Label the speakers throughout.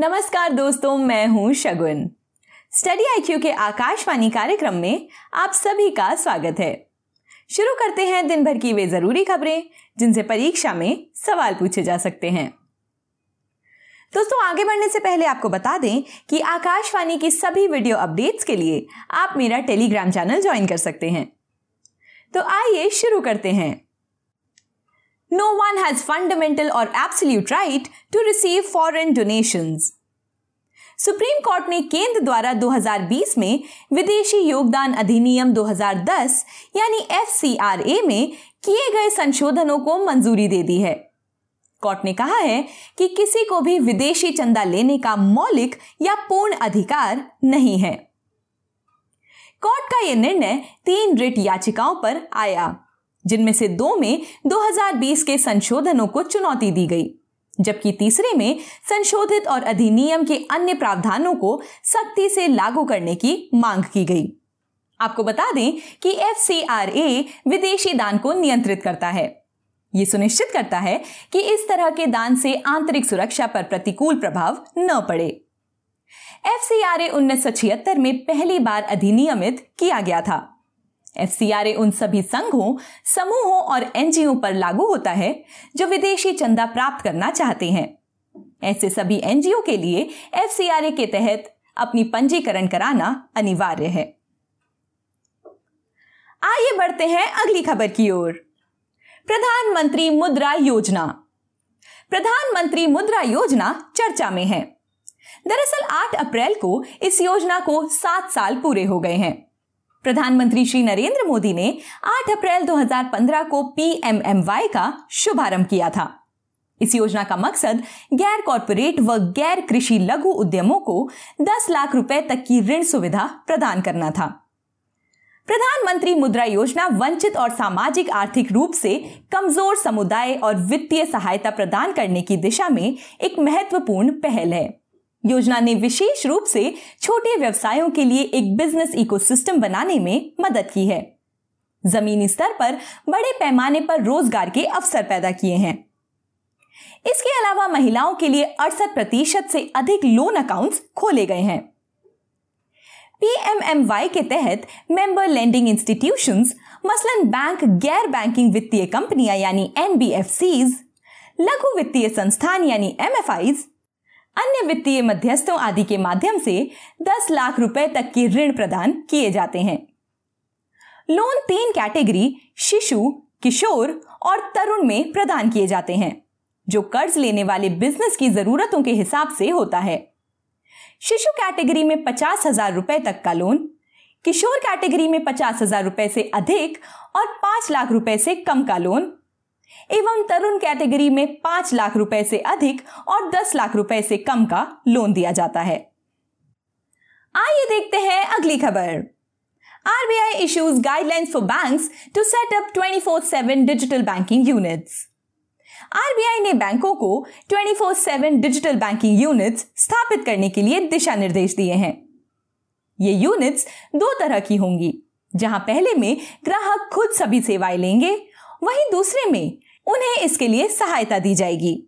Speaker 1: नमस्कार दोस्तों, मैं हूँ शगुन। स्टडी आईक्यू के आकाशवाणी कार्यक्रम में आप सभी का स्वागत है। शुरू करते हैं दिन भर की वे ज़रूरी खबरें, जिनसे परीक्षा में सवाल पूछे जा सकते हैं। दोस्तों, आगे बढ़ने से पहले आपको बता दें कि आकाशवाणी की सभी वीडियो अपडेट्स के लिए आप मेरा टेलीग्राम चैनल ज्वाइन कर सकते हैं। तो आइए शुरू करते हैं। No one has fundamental or absolute right to receive foreign donations. Supreme court ने केंद्र द्वारा 2020 में विदेशी योगदान अधिनियम 2010 यानी एफसीआरए में किए गए संशोधनों को मंजूरी दे दी है कोर्ट ने कहा है कि किसी को भी विदेशी चंदा लेने का मौलिक या पूर्ण अधिकार नहीं है कोर्ट का यह निर्णय तीन रिट याचिकाओं पर आया जिनमें से दो में 2020 के संशोधनों को चुनौती दी गई, जबकि तीसरे में संशोधित और अधिनियम के अन्य प्रावधानों को सख्ती से लागू करने की मांग की गई। आपको बता दें कि एफसीआरए विदेशी दान को नियंत्रित करता है। यह सुनिश्चित करता है कि इस तरह के दान से आंतरिक सुरक्षा पर प्रतिकूल प्रभाव न पड़े। एफ़ सी आर उन्नीस में पहली बार अधिनियमित किया गया था। एफसीआरए उन सभी संघों, समूहों और एनजीओ पर लागू होता है, जो विदेशी चंदा प्राप्त करना चाहते हैं। ऐसे सभी एनजीओ के लिए एफसीआरए के तहत अपनी पंजीकरण कराना अनिवार्य है। आइए बढ़ते हैं अगली खबर की ओर। प्रधानमंत्री मुद्रा योजना। प्रधानमंत्री मुद्रा योजना चर्चा में है। दरअसल 8 अप्रैल को इस योजना को सात साल पूरे हो गए हैं। प्रधानमंत्री श्री नरेंद्र मोदी ने 8 अप्रैल 2015 को पीएमएमवाई का शुभारंभ किया था। इस योजना का मकसद गैर कॉरपोरेट व गैर कृषि लघु उद्यमों को 10 लाख रुपए तक की ऋण सुविधा प्रदान करना था। प्रधानमंत्री मुद्रा योजना वंचित और सामाजिक आर्थिक रूप से कमज़ोर समुदाय और वित्तीय सहायता प्रदान करने की दिशा में एक महत्वपूर्ण पहल है। योजना ने विशेष रूप से छोटे व्यवसायों के लिए एक बिज़नेस इकोसिस्टम बनाने में मदद की है। जमीनी स्तर पर बड़े पैमाने पर रोज़गार के अवसर पैदा किए हैं। इसके अलावा महिलाओं के लिए अड़सठ प्रतिशत से अधिक लोन अकाउंट्स खोले गए हैं। पीएमएमवाई के तहत मेंबर लेंडिंग इंस्टीट्यूशंस मसलन बैंक गैर बैंकिंग वित्तीय कंपनियाँ यानी एनबीएफसीज लघु वित्तीय संस्थान यानी एमएफआईज अन्य वित्तीय मध्यस्थों आदि के माध्यम से 10 लाख रुपए तक के ऋण प्रदान किए जाते हैं। लोन तीन कैटेगरी, शिशु, किशोर और तरुण में प्रदान किए जाते हैं, जो कर्ज लेने वाले बिज़नेस की जरूरतों के हिसाब से होता है। शिशु कैटेगरी में पचास हज़ार रुपए तक का लोन, किशोर कैटेगरी में पचास हज़ार रुपए से अधिक और पाँच लाख रुपए से कम का लोन एवं तरुण कैटेगरी में पाँच लाख रुपए से अधिक और दस लाख रुपए से कम का लोन दिया जाता है। आइए देखते हैं अगली खबर। RBI issues guidelines for banks to set up 24/7 digital banking units RBI ने बैंकों को 24/7 डिजिटल बैंकिंग यूनिट्स स्थापित करने के लिए दिशा निर्देश दिए हैं। ये यूनिट्स दो तरह की होंगी, जहाँ पहले में ग्राहक खुद सभी सेवाएँ लेंगे वहीं दूसरे में उन्हें इसके लिए सहायता दी जाएगी।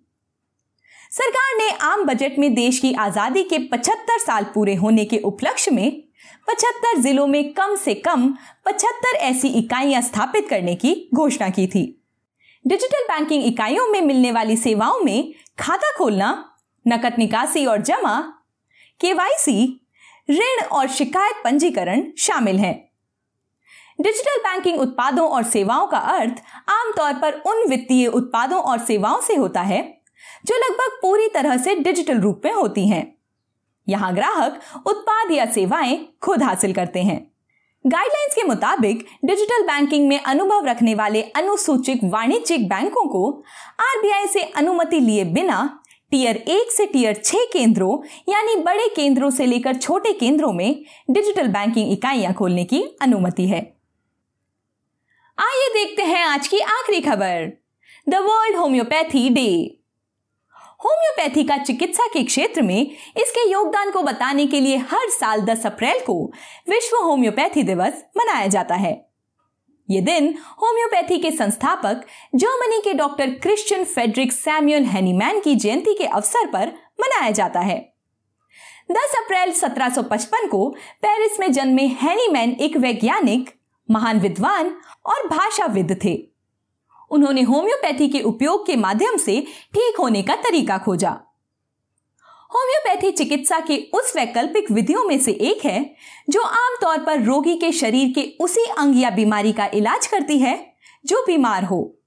Speaker 1: सरकार ने आम बजट में देश की आज़ादी के 75 साल पूरे होने के उपलक्ष्य में 75 जिलों में कम से कम 75 ऐसी इकाइयाँ स्थापित करने की घोषणा की थी। डिजिटल बैंकिंग इकाइयों में मिलने वाली सेवाओं में खाता खोलना, नकद निकासी और जमा, केवाईसी, ऋण और शिकायत पंजीकरण शामिल हैं। डिजिटल बैंकिंग उत्पादों और सेवाओं का अर्थ आमतौर पर उन वित्तीय उत्पादों और सेवाओं से होता है, जो लगभग पूरी तरह से डिजिटल रूप में होती हैं। यहाँ ग्राहक उत्पाद या सेवाएँ खुद हासिल करते हैं। गाइडलाइंस के मुताबिक डिजिटल बैंकिंग में अनुभव रखने वाले अनुसूचित वाणिज्यिक बैंकों को आरबीआई से अनुमति लिए बिना टीयर एक से टीयर छह केंद्रों यानी बड़े केंद्रों से लेकर छोटे केंद्रों में डिजिटल बैंकिंग इकाइयाँ खोलने की अनुमति है। आइए देखते हैं आज की आखिरी खबर। The world homeopathy day homeopathy का चिकित्सा के क्षेत्र में इसके योगदान को बताने के लिए हर साल 10 अप्रैल को विश्व होम्योपैथी दिवस मनाया जाता है। ये दिन होम्योपैथी के संस्थापक, जर्मनी के doctor Christian Friedrich Samuel Hahnemann की जयंती के अवसर पर मनाया जाता है। 10 अप्रैल 1755 को पेरिस में जन्मे हैनीमैन एक वैज्ञानिक महान विद्वान और भाषाविद थे। उन्होंने होम्योपैथी के उपयोग के माध्यम से ठीक होने का तरीका खोजा। होम्योपैथी चिकित्सा के उस वैकल्पिक विधियों में से एक है, जो आमतौर पर रोगी के शरीर के उसी अंग या बीमारी का इलाज करती है, जो बीमार हो।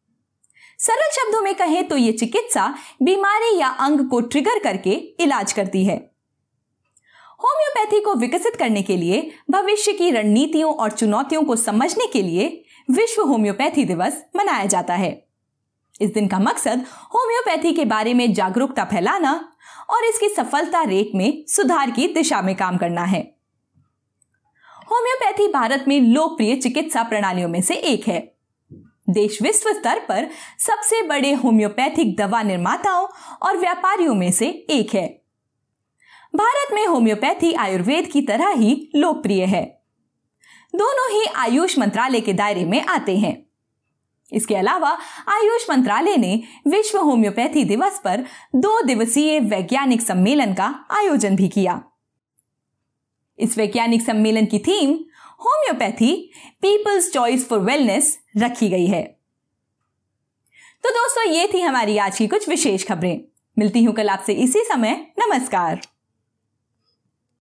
Speaker 1: सरल शब्दों में कहें तो यह चिकित्सा बीमारी या अंग को ट्रिगर करके इलाज करती है। होम्योपैथी को विकसित करने के लिए, भविष्य की रणनीतियों और चुनौतियों को समझने के लिए विश्व होम्योपैथी दिवस मनाया जाता है। इस दिन का मकसद होम्योपैथी के बारे में जागरूकता फैलाना और इसकी सफलता रेट में सुधार की दिशा में काम करना है। होम्योपैथी भारत में लोकप्रिय चिकित्सा प्रणालियों में से एक है। देश विश्व स्तर पर सबसे बड़े होम्योपैथिक दवा निर्माताओं और व्यापारियों में से एक है। भारत में होम्योपैथी आयुर्वेद की तरह ही लोकप्रिय है। दोनों ही आयुष मंत्रालय के दायरे में आते हैं। इसके अलावा आयुष मंत्रालय ने विश्व होम्योपैथी दिवस पर दो दिवसीय वैज्ञानिक सम्मेलन का आयोजन भी किया। इस वैज्ञानिक सम्मेलन की theme homeopathy, people's choice for wellness रखी गई है। तो दोस्तों, ये थी हमारी आज की कुछ विशेष खबरें। मिलती हूँ कल आपसे इसी समय। नमस्कार।